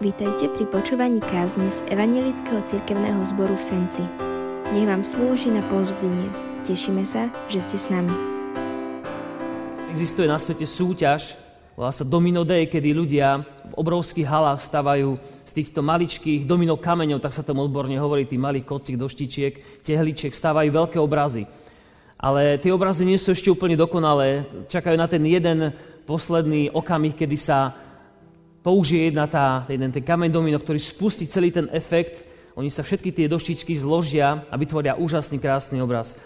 Vítajte pri počúvaní kázne z Evangelického cirkevného zboru v Senci. Nech vám slúži na pozbudenie. Tešíme sa, že ste s nami. Existuje na svete súťaž, volá sa Domino Day, kedy ľudia v obrovských halách stavajú z týchto maličkých domino kameňov, tak sa tomu odborne hovorí, tých malých kocích, doštičiek, tehličiek, stávajú veľké obrazy. Ale tie obrazy nie sú ešte úplne dokonalé. Čakajú na ten jeden posledný okamih, kedy sa použije jedna tá, jeden ten kameň domino, ktorý spustí celý ten efekt. Oni sa všetky tie doštičky zložia a vytvoria úžasný, krásny obraz.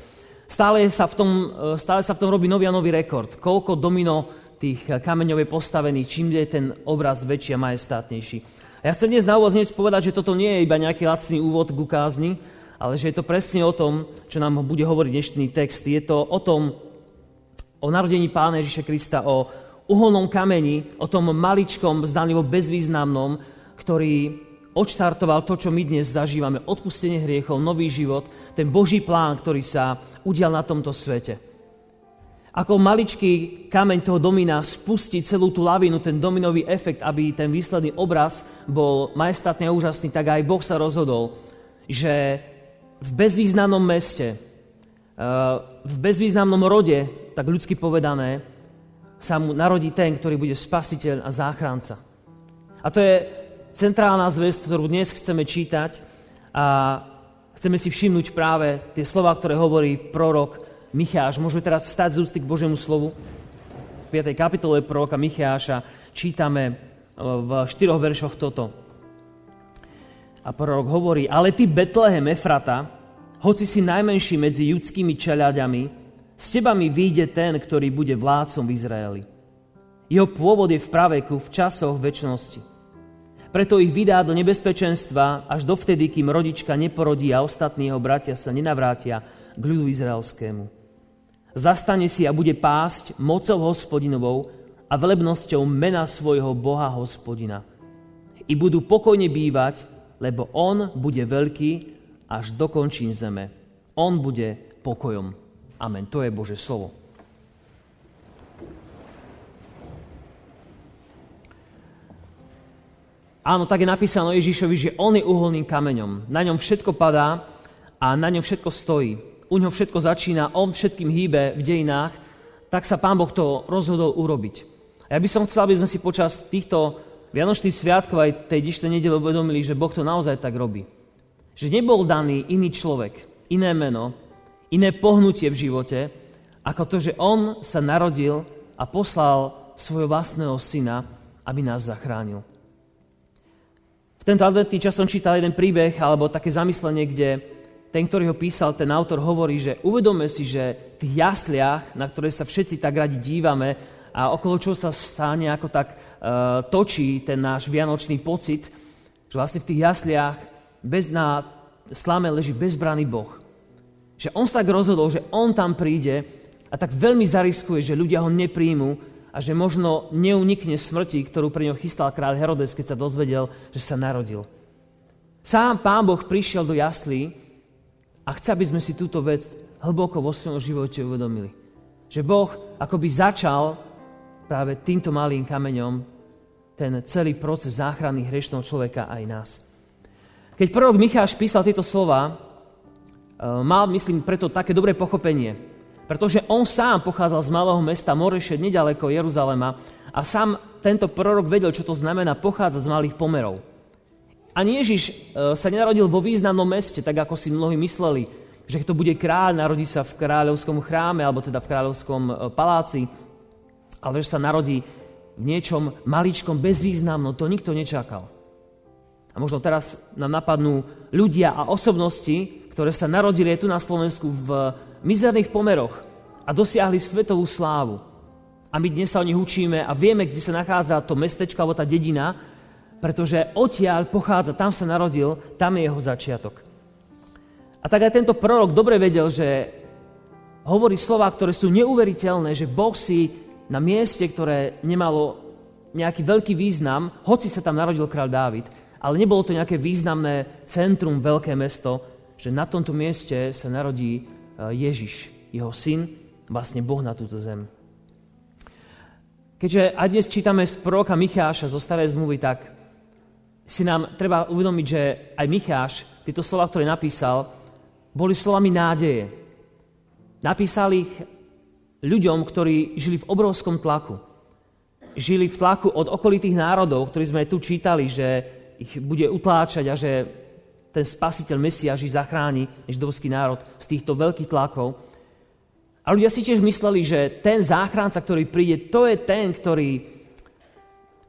Stále sa v tom, e, stále sa v tom robí nový a nový rekord. Koľko domino tých kameňov je postavený, čím je ten obraz väčší a majestátnejší. A ja chcem dnes na úvod hneď povedať, že toto nie je iba nejaký lacný úvod k ukázni, ale že je to presne o tom, čo nám bude hovoriť dnešný text. Je to o tom, o narodení Pána Ježiša Krista, o uholnom kameni, o tom maličkom, zdanlivo bezvýznamnom, ktorý odštartoval to, čo my dnes zažívame. Odpustenie hriechov, nový život, ten Boží plán, ktorý sa udial na tomto svete. Ako maličký kameň toho domina spustí celú tú lavinu, ten dominový efekt, aby ten výsledný obraz bol majestátny a úžasný, tak aj Boh sa rozhodol, že v bezvýznamnom meste, eh, v bezvýznamnom rode, tak ľudsky povedané, sa mu narodí ten, ktorý bude spasiteľ a záchranca. A to je centrálna zväzť, ktorú dnes chceme čítať a chceme si všimnúť práve tie slova, ktoré hovorí prorok Micháš. Môžeme teraz stať z ústy k Božiemu slovu. V 5. kapitole proroka Micháša čítame e, v štyroch veršoch toto. A prorok hovorí, ale ty Betlehem Efrata, hoci si najmenší medzi judskými čeľaďami, z teba mi vyjde ten, ktorý bude vládcom v Izraeli. Jeho pôvod je v praveku, v časoch väčšnosti. Preto ich vydá do nebezpečenstva až dovtedy, kým rodička neporodí a ostatní jeho bratia sa nenavrátia k ľudu izraelskému. Zastane si a bude pásť mocou hospodinovou a velebnosťou mena svojho Boha hospodina. I budú pokojne bývať, lebo on bude veľký až do končín zeme. On bude pokojom. Amen. To je Bože slovo. Áno, tak je napísané Ježišovi, že on je uholným kameňom. Na ňom všetko padá a na ňom všetko stojí. U ňom všetko začína, on všetkým hýbe v dejinách, tak sa Pán Boh to rozhodol urobiť. A ja by som chcel, aby sme si počas týchto Vianočných sviatkov aj tej dnešnej nedele uvedomili, že Boh to naozaj tak robí. Že nebol daný iný človek, iné meno, iné pohnutie v živote, ako to, že on sa narodil a poslal svojho vlastného syna, aby nás zachránil. V tento adventný čas som čítal jeden príbeh alebo také zamyslenie, kde ten, ktorý ho písal, ten autor hovorí, že uvedome si, že v tých jasliach, na ktoré sa všetci tak radi dívame a okolo čoho sa, sa nejako tak uh, točí ten náš vianočný pocit, že vlastne v tých jasliach bez, na slame leží bezbraný Boh. Že on sa tak rozhodol, že on tam príde a tak veľmi zariskuje, že ľudia ho nepríjmu a že možno neunikne smrti, ktorú pre ňo chystal kráľ Herodes, keď sa dozvedel, že sa narodil. Sám pán Boh prišiel do jaslí a chce, aby sme si túto vec hlboko vo svojom živote uvedomili. Že Boh akoby začal práve týmto malým kameňom ten celý proces záchrany hriešného človeka aj nás. Keď prorok Micháš písal tieto slova, mal, myslím, preto také dobré pochopenie. Pretože on sám pochádzal z malého mesta Morešet, nedaleko Jeruzalema a sám tento prorok vedel, čo to znamená pochádzať z malých pomerov. Ani Ježiš eh, sa nenarodil vo významnom meste, tak ako si mnohí mysleli, že to bude kráľ, narodí sa v kráľovskom chráme alebo teda v kráľovskom eh, paláci, ale že sa narodí v niečom maličkom, bezvýznamnom, to nikto nečakal. A možno teraz nám napadnú ľudia a osobnosti, ktoré sa narodili tu na Slovensku v mizerných pomeroch a dosiahli svetovú slávu. A my dnes sa o nich učíme a vieme, kde sa nachádza to mestečko alebo tá dedina, pretože odtiaľ pochádza, tam sa narodil, tam je jeho začiatok. A tak aj tento prorok dobre vedel, že hovorí slova, ktoré sú neuveriteľné, že Boh si na mieste, ktoré nemalo nejaký veľký význam, hoci sa tam narodil kráľ Dávid, ale nebolo to nejaké významné centrum, veľké mesto, že na tomto mieste sa narodí e, Ježiš, jeho syn, vlastne Boh na túto zem. Keďže aj dnes čítame z proroka Micháša zo starej zmluvy, tak si nám treba uvedomiť, že aj Micháš, tieto slova, ktoré napísal, boli slovami nádeje. Napísal ich ľuďom, ktorí žili v obrovskom tlaku. Žili v tlaku od okolitých národov, ktorí sme tu čítali, že ich bude utláčať a že ten spasiteľ Mesiáš ich zachráni, židovský národ, z týchto veľkých tlakov. A ľudia si tiež mysleli, že ten záchranca, ktorý príde, to je ten, ktorý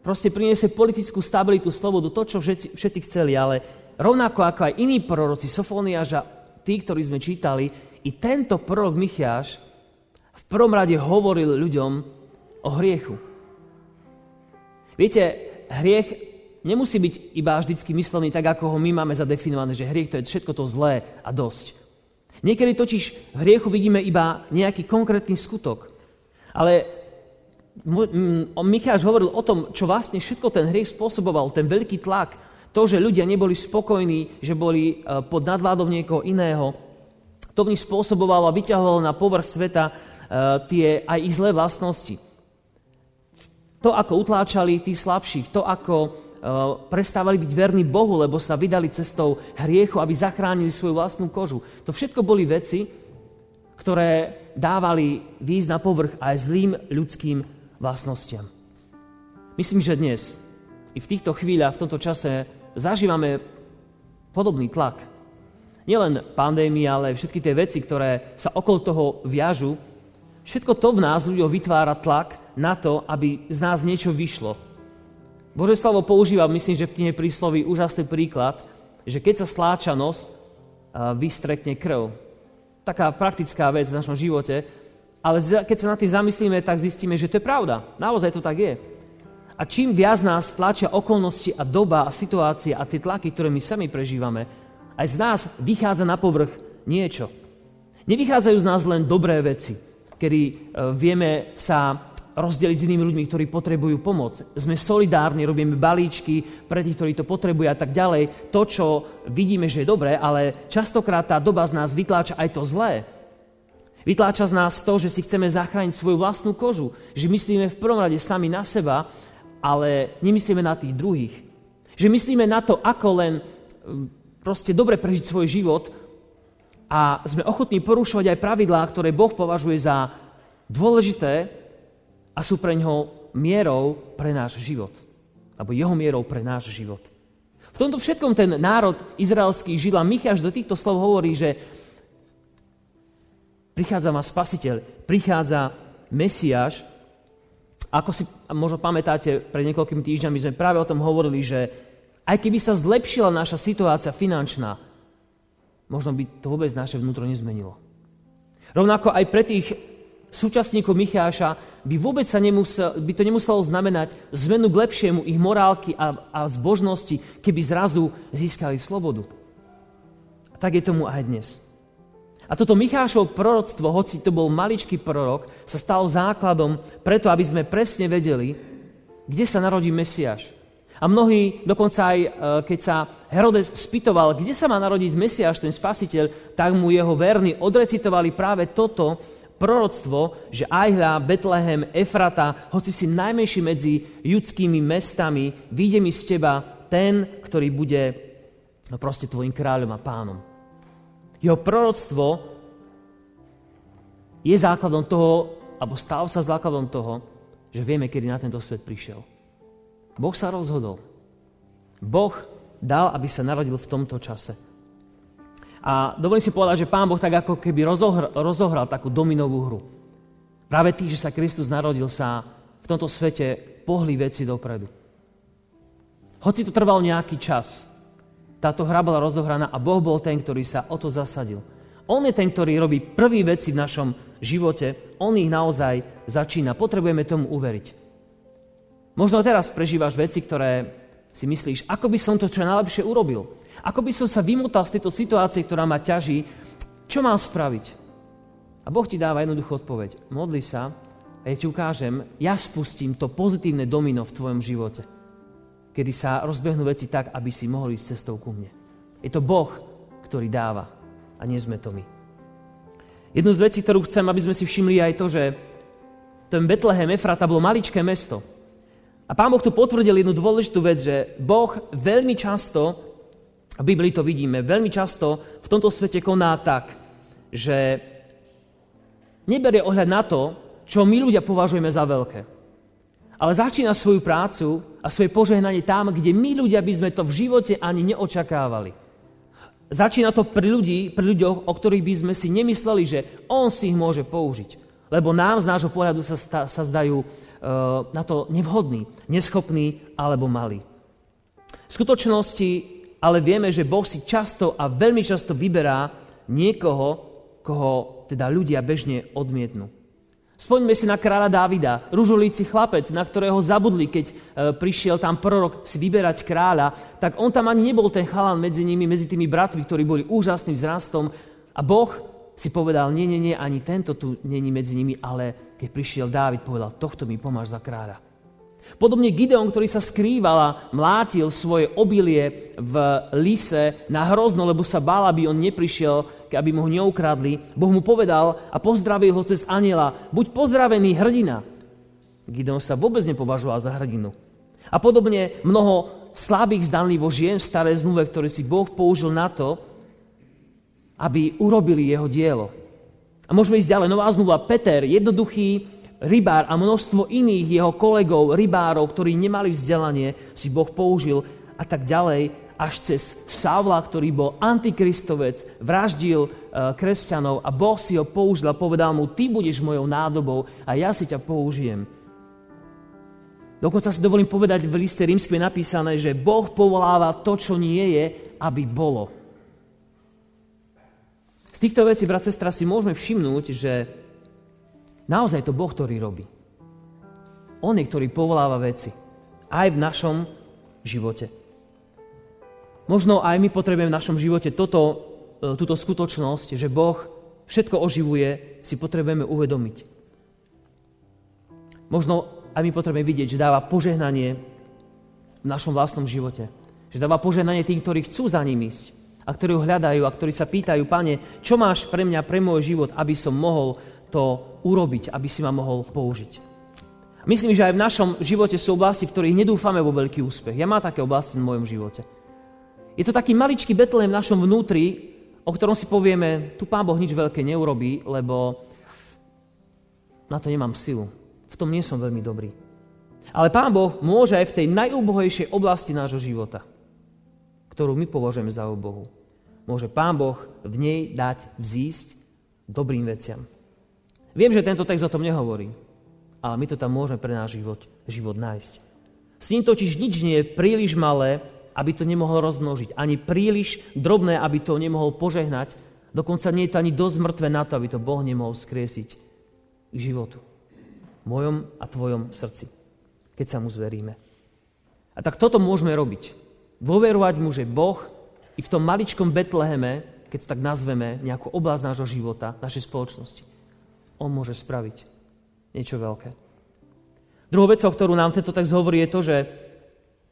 proste priniesie politickú stabilitu, slobodu, to, čo všetci, všetci chceli, ale rovnako ako aj iní proroci, Sofóniaž a tí, ktorí sme čítali, i tento prorok Michiáš v prvom rade hovoril ľuďom o hriechu. Viete, hriech nemusí byť iba vždycky myslený tak, ako ho my máme zadefinované, že hriech to je všetko to zlé a dosť. Niekedy totiž v hriechu vidíme iba nejaký konkrétny skutok. Ale Micháš hovoril o tom, čo vlastne všetko ten hriech spôsoboval, ten veľký tlak, to, že ľudia neboli spokojní, že boli e, pod nadvládou niekoho iného, to v nich spôsobovalo a vyťahovalo na povrch sveta e, tie aj ich zlé vlastnosti. To, ako utláčali tých slabších, to, ako prestávali byť verní Bohu, lebo sa vydali cestou hriechu, aby zachránili svoju vlastnú kožu. To všetko boli veci, ktoré dávali výjsť na povrch aj zlým ľudským vlastnostiam. Myslím, že dnes i v týchto chvíľach, v tomto čase zažívame podobný tlak. Nielen pandémia, ale všetky tie veci, ktoré sa okolo toho viažu, všetko to v nás ľuďom vytvára tlak na to, aby z nás niečo vyšlo. Bože slovo používa, myslím, že v knihe prísloví úžasný príklad, že keď sa stláča nos, vystrekne krv. Taká praktická vec v našom živote, ale keď sa na tým zamyslíme, tak zistíme, že to je pravda. Naozaj to tak je. A čím viac nás tlačia okolnosti a doba a situácie a tie tlaky, ktoré my sami prežívame, aj z nás vychádza na povrch niečo. Nevychádzajú z nás len dobré veci, kedy e, vieme sa rozdeliť s inými ľuďmi, ktorí potrebujú pomoc. Sme solidárni, robíme balíčky pre tých, ktorí to potrebujú a tak ďalej. To, čo vidíme, že je dobré, ale častokrát tá doba z nás vytláča aj to zlé. Vytláča z nás to, že si chceme zachrániť svoju vlastnú kožu, že myslíme v prvom rade sami na seba, ale nemyslíme na tých druhých. Že myslíme na to, ako len mm, proste dobre prežiť svoj život a sme ochotní porušovať aj pravidlá, ktoré Boh považuje za dôležité a sú pre ňoho mierou pre náš život. Alebo jeho mierou pre náš život. V tomto všetkom ten národ izraelský žil a Micháš do týchto slov hovorí, že Prichádza ma spasiteľ, prichádza Mesiáš. Ako si možno pamätáte, pred niekoľkými týždňami sme práve o tom hovorili, že aj keby sa zlepšila naša situácia finančná, možno by to vôbec naše vnútro nezmenilo. Rovnako aj pre tých súčasníkov Micháša by vôbec sa nemusel, by to nemuselo znamenať zmenu k lepšiemu ich morálky a, a zbožnosti, keby zrazu získali slobodu. A tak je tomu aj dnes. A toto Michášov proroctvo, hoci to bol maličký prorok, sa stalo základom preto, aby sme presne vedeli, kde sa narodí Mesiáš. A mnohí, dokonca aj e, keď sa Herodes spýtoval, kde sa má narodiť Mesiáš, ten spasiteľ, tak mu jeho verní odrecitovali práve toto proroctvo, že Ajhľa, Betlehem, Efrata, hoci si najmenší medzi judskými mestami, vyjde mi z teba ten, ktorý bude proste tvojim kráľom a pánom. Jeho proroctvo je základom toho, alebo stal sa základom toho, že vieme, kedy na tento svet prišiel. Boh sa rozhodol. Boh dal, aby sa narodil v tomto čase. A dovolím si povedať, že Pán Boh tak ako keby rozohral, rozohral takú dominovú hru. Práve tým, že sa Kristus narodil, sa v tomto svete pohli veci dopredu. Hoci to trval nejaký čas, táto hra bola rozohraná a Boh bol ten, ktorý sa o to zasadil. On je ten, ktorý robí prvý veci v našom živote. On ich naozaj začína. Potrebujeme tomu uveriť. Možno teraz prežívaš veci, ktoré si myslíš, ako by som to čo najlepšie urobil. Ako by som sa vymotal z tejto situácie, ktorá ma ťaží. Čo mám spraviť? A Boh ti dáva jednoduchú odpoveď. Modli sa a ja ti ukážem, ja spustím to pozitívne domino v tvojom živote kedy sa rozbehnú veci tak, aby si mohli ísť cestou ku mne. Je to Boh, ktorý dáva a nie sme to my. Jednu z vecí, ktorú chcem, aby sme si všimli, aj to, že ten Betlehem Efrata bolo maličké mesto. A pán Boh tu potvrdil jednu dôležitú vec, že Boh veľmi často, v Biblii to vidíme, veľmi často v tomto svete koná tak, že neberie ohľad na to, čo my ľudia považujeme za veľké. Ale začína svoju prácu a svoje požehnanie tam, kde my ľudia by sme to v živote ani neočakávali. Začína to pri, ľudí, pri ľuďoch, o ktorých by sme si nemysleli, že on si ich môže použiť. Lebo nám z nášho pohľadu sa, sa zdajú uh, na to nevhodní, neschopní alebo malí. V skutočnosti ale vieme, že Boh si často a veľmi často vyberá niekoho, koho teda ľudia bežne odmietnú. Spoďme si na kráľa Dávida, ružolíci chlapec, na ktorého zabudli, keď e, prišiel tam prorok si vyberať kráľa, tak on tam ani nebol ten chalan medzi nimi, medzi tými bratmi, ktorí boli úžasným vzrastom. A Boh si povedal, nie, nie, nie, ani tento tu není medzi nimi, ale keď prišiel Dávid, povedal, tohto mi pomáš za kráľa. Podobne Gideon, ktorý sa skrýval a mlátil svoje obilie v lise na hrozno, lebo sa bál, aby on neprišiel, aby mu ho neukradli. Boh mu povedal a pozdravil ho cez aniela, buď pozdravený hrdina. Gideon sa vôbec nepovažoval za hrdinu. A podobne mnoho slabých zdanlivo žien v starej zmluve, ktoré si Boh použil na to, aby urobili jeho dielo. A môžeme ísť ďalej. Nová zmluva. Peter, jednoduchý rybár a množstvo iných jeho kolegov, rybárov, ktorí nemali vzdelanie, si Boh použil a tak ďalej, až cez Savla, ktorý bol antikristovec, vraždil e, kresťanov a Boh si ho použil a povedal mu, ty budeš mojou nádobou a ja si ťa použijem. Dokonca si dovolím povedať, v liste rímskej napísané, že Boh povoláva to, čo nie je, aby bolo. Z týchto vecí, brat, sestra, si môžeme všimnúť, že Naozaj to Boh, ktorý robí. On je, ktorý povoláva veci. Aj v našom živote. Možno aj my potrebujeme v našom živote toto, e, túto skutočnosť, že Boh všetko oživuje, si potrebujeme uvedomiť. Možno aj my potrebujeme vidieť, že dáva požehnanie v našom vlastnom živote. Že dáva požehnanie tým, ktorí chcú za ním ísť a ktorí ho hľadajú a ktorí sa pýtajú, pane, čo máš pre mňa, pre môj život, aby som mohol to urobiť, aby si ma mohol použiť. Myslím, že aj v našom živote sú oblasti, v ktorých nedúfame vo veľký úspech. Ja mám také oblasti v mojom živote. Je to taký maličký Betlehem v našom vnútri, o ktorom si povieme, tu Pán Boh nič veľké neurobí, lebo na to nemám silu. V tom nie som veľmi dobrý. Ale Pán Boh môže aj v tej najúbohejšej oblasti nášho života, ktorú my považujeme za úbohu. Môže Pán Boh v nej dať vzísť dobrým veciam. Viem, že tento text o tom nehovorí, ale my to tam môžeme pre náš život, život nájsť. S ním totiž nič nie je príliš malé, aby to nemohol rozmnožiť, ani príliš drobné, aby to nemohol požehnať, dokonca nie je to ani dosť mŕtve na to, aby to Boh nemohol skriesiť k životu. V mojom a tvojom srdci, keď sa mu zveríme. A tak toto môžeme robiť. Dôverovať mu, že Boh i v tom maličkom Betleheme, keď to tak nazveme, nejakú oblasť nášho života, našej spoločnosti, on môže spraviť niečo veľké. Druhou vecou, ktorú nám tento text hovorí, je to, že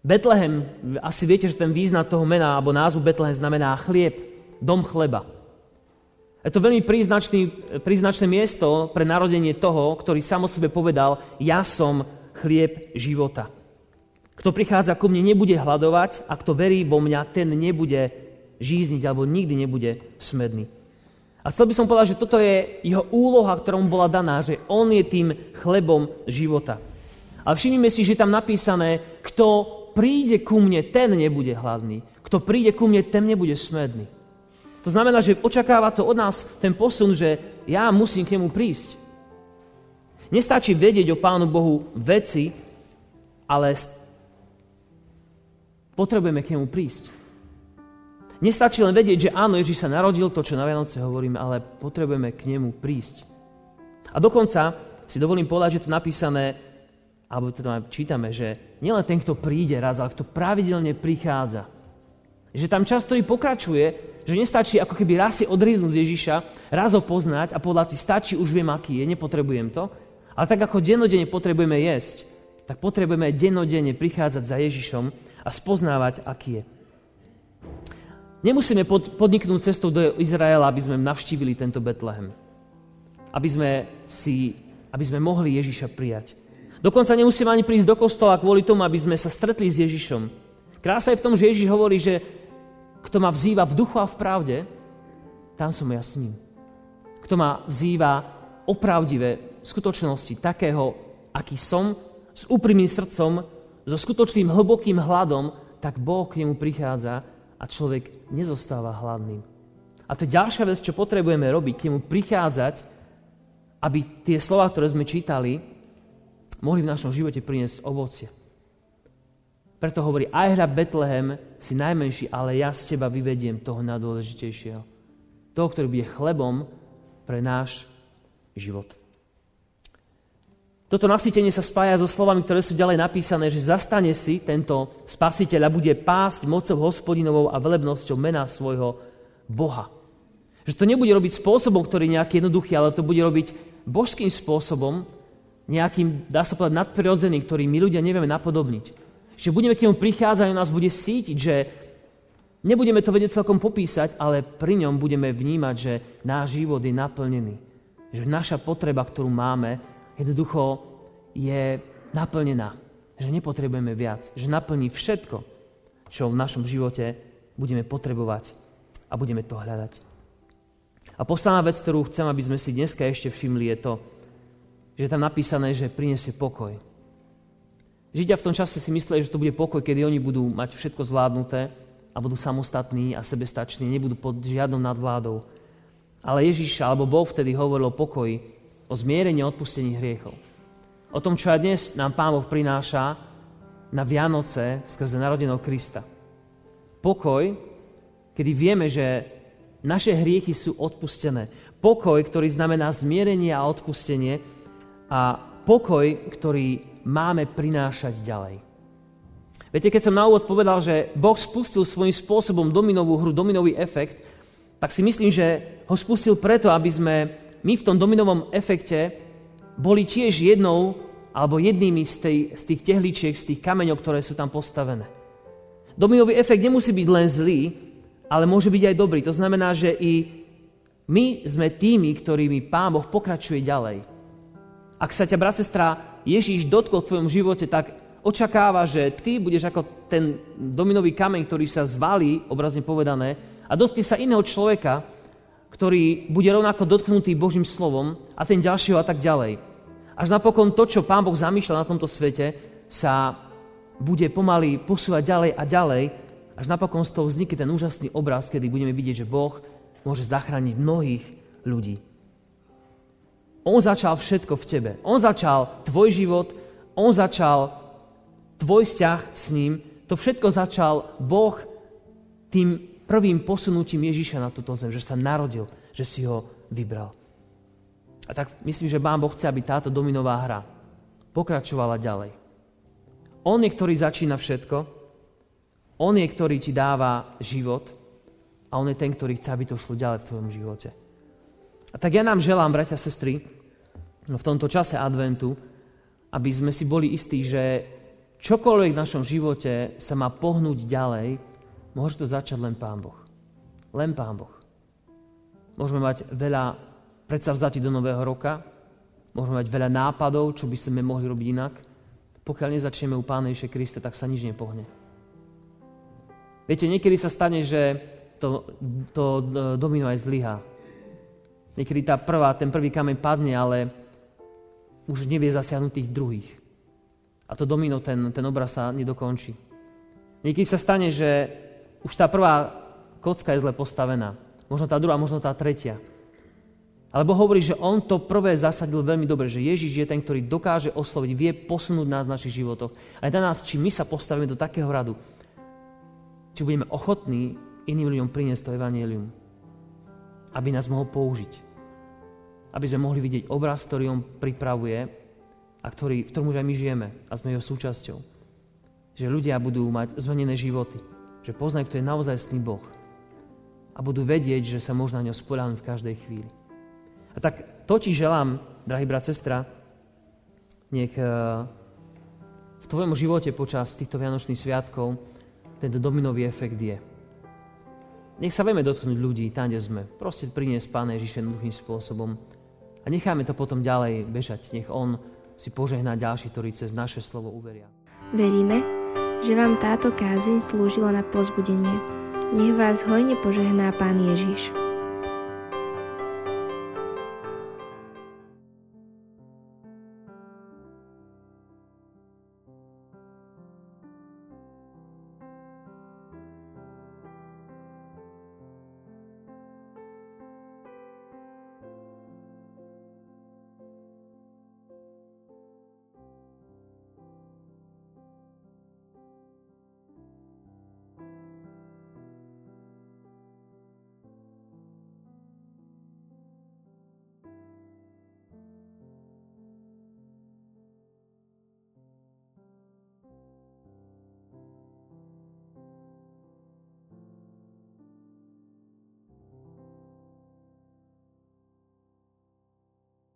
Betlehem, asi viete, že ten význam toho mena, alebo názvu Betlehem znamená chlieb, dom chleba. Je to veľmi príznačný, príznačné miesto pre narodenie toho, ktorý sám o sebe povedal, ja som chlieb života. Kto prichádza ku mne, nebude hľadovať a kto verí vo mňa, ten nebude žízniť alebo nikdy nebude smedný. A chcel by som povedať, že toto je jeho úloha, ktorá mu bola daná, že on je tým chlebom života. Ale všimnime si, že je tam napísané, kto príde ku mne, ten nebude hladný. Kto príde ku mne, ten nebude smedný. To znamená, že očakáva to od nás ten posun, že ja musím k nemu prísť. Nestačí vedieť o Pánu Bohu veci, ale potrebujeme k nemu prísť. Nestačí len vedieť, že áno, Ježiš sa narodil, to, čo na Vianoce hovoríme, ale potrebujeme k nemu prísť. A dokonca si dovolím povedať, že je to napísané, alebo teda čítame, že nielen ten, kto príde raz, ale kto pravidelne prichádza. Že tam často i pokračuje, že nestačí ako keby raz si odriznúť z Ježiša, raz ho poznať a povedať si, stačí, už viem, aký je, nepotrebujem to. Ale tak ako dennodenne potrebujeme jesť, tak potrebujeme dennodenne prichádzať za Ježišom a spoznávať, aký je. Nemusíme pod, podniknúť cestou do Izraela, aby sme navštívili tento Betlehem. Aby sme, si, aby sme mohli Ježiša prijať. Dokonca nemusíme ani prísť do kostola kvôli tomu, aby sme sa stretli s Ježišom. Krása je v tom, že Ježiš hovorí, že kto ma vzýva v duchu a v pravde, tam som ja s ním. Kto ma vzýva opravdivé skutočnosti, takého, aký som, s úprimným srdcom, so skutočným hlbokým hladom, tak Boh k nemu prichádza a človek nezostáva hladným. A to je ďalšia vec, čo potrebujeme robiť, k nemu prichádzať, aby tie slova, ktoré sme čítali, mohli v našom živote priniesť ovocie. Preto hovorí, aj hra Betlehem si najmenší, ale ja z teba vyvediem toho najdôležitejšieho. Toho, ktorý bude chlebom pre náš život. Toto nasytenie sa spája so slovami, ktoré sú ďalej napísané, že zastane si tento spasiteľ a bude pásť mocou hospodinovou a velebnosťou mena svojho Boha. Že to nebude robiť spôsobom, ktorý je nejaký jednoduchý, ale to bude robiť božským spôsobom, nejakým, dá sa povedať, nadprirodzený, ktorý my ľudia nevieme napodobniť. Že budeme k nemu prichádzať a nás bude sítiť, že nebudeme to vedieť celkom popísať, ale pri ňom budeme vnímať, že náš život je naplnený. Že naša potreba, ktorú máme, jednoducho je naplnená. Že nepotrebujeme viac. Že naplní všetko, čo v našom živote budeme potrebovať a budeme to hľadať. A posledná vec, ktorú chcem, aby sme si dneska ešte všimli, je to, že tam napísané, že prinesie pokoj. Židia v tom čase si mysleli, že to bude pokoj, kedy oni budú mať všetko zvládnuté a budú samostatní a sebestační, nebudú pod žiadnou nadvládou. Ale Ježiš alebo Boh vtedy hovoril o pokoji, o zmierení a odpustení hriechov. O tom, čo aj dnes nám Pán Boh prináša na Vianoce skrze narodeného Krista. Pokoj, kedy vieme, že naše hriechy sú odpustené. Pokoj, ktorý znamená zmierenie a odpustenie, a pokoj, ktorý máme prinášať ďalej. Viete, keď som na úvod povedal, že Boh spustil svojím spôsobom dominovú hru, dominový efekt, tak si myslím, že ho spustil preto, aby sme my v tom dominovom efekte boli tiež jednou alebo jednými z, tej, z tých tehličiek, z tých kameňov, ktoré sú tam postavené. Dominový efekt nemusí byť len zlý, ale môže byť aj dobrý. To znamená, že i my sme tými, ktorými Pán Boh pokračuje ďalej. Ak sa ťa, brat, sestra, Ježíš dotkol v tvojom živote, tak očakáva, že ty budeš ako ten dominový kameň, ktorý sa zvalí, obrazne povedané, a dotkne sa iného človeka, ktorý bude rovnako dotknutý Božím slovom a ten ďalšieho a tak ďalej. Až napokon to, čo Pán Boh zamýšľa na tomto svete, sa bude pomaly posúvať ďalej a ďalej, až napokon z toho vznikne ten úžasný obraz, kedy budeme vidieť, že Boh môže zachrániť mnohých ľudí. On začal všetko v tebe. On začal tvoj život, on začal tvoj vzťah s ním. To všetko začal Boh tým prvým posunutím Ježíša na túto zem, že sa narodil, že si ho vybral. A tak myslím, že Pán Boh chce, aby táto dominová hra pokračovala ďalej. On je, ktorý začína všetko, on je, ktorý ti dáva život a on je ten, ktorý chce, aby to šlo ďalej v tvojom živote. A tak ja nám želám, bratia a sestry, v tomto čase adventu, aby sme si boli istí, že čokoľvek v našom živote sa má pohnúť ďalej, môže to začať len Pán Boh. Len Pán Boh. Môžeme mať veľa predsavzatí do nového roka, môžeme mať veľa nápadov, čo by sme mohli robiť inak. Pokiaľ nezačneme u Pána Ježiša Krista, tak sa nič nepohne. Viete, niekedy sa stane, že to, to domino aj zlyhá. Niekedy tá prvá, ten prvý kameň padne, ale už nevie zasiahnuť tých druhých. A to domino, ten, ten obraz sa nedokončí. Niekedy sa stane, že už tá prvá kocka je zle postavená. Možno tá druhá, možno tá tretia. Alebo hovorí, že on to prvé zasadil veľmi dobre, že Ježiš je ten, ktorý dokáže osloviť, vie posunúť nás v našich životoch. Aj na nás, či my sa postavíme do takého radu, či budeme ochotní iným ľuďom priniesť to evanílium aby nás mohol použiť. Aby sme mohli vidieť obraz, ktorý on pripravuje a ktorý, v ktorom už aj my žijeme a sme jeho súčasťou. Že ľudia budú mať zmenené životy. Že poznajú, kto je naozaj Boh. A budú vedieť, že sa možno na ňo spoľahnúť v každej chvíli. A tak to ti želám, drahý brat, sestra, nech eh, v tvojom živote počas týchto Vianočných sviatkov tento dominový efekt je. Nech sa vieme dotknúť ľudí tam, kde sme. Proste priniesť Pána Ježiša jednoduchým spôsobom. A necháme to potom ďalej bežať. Nech On si požehnať ďalší, ktorí cez naše slovo uveria. Veríme, že vám táto kázeň slúžila na pozbudenie. Nech vás hojne požehná Pán Ježiš.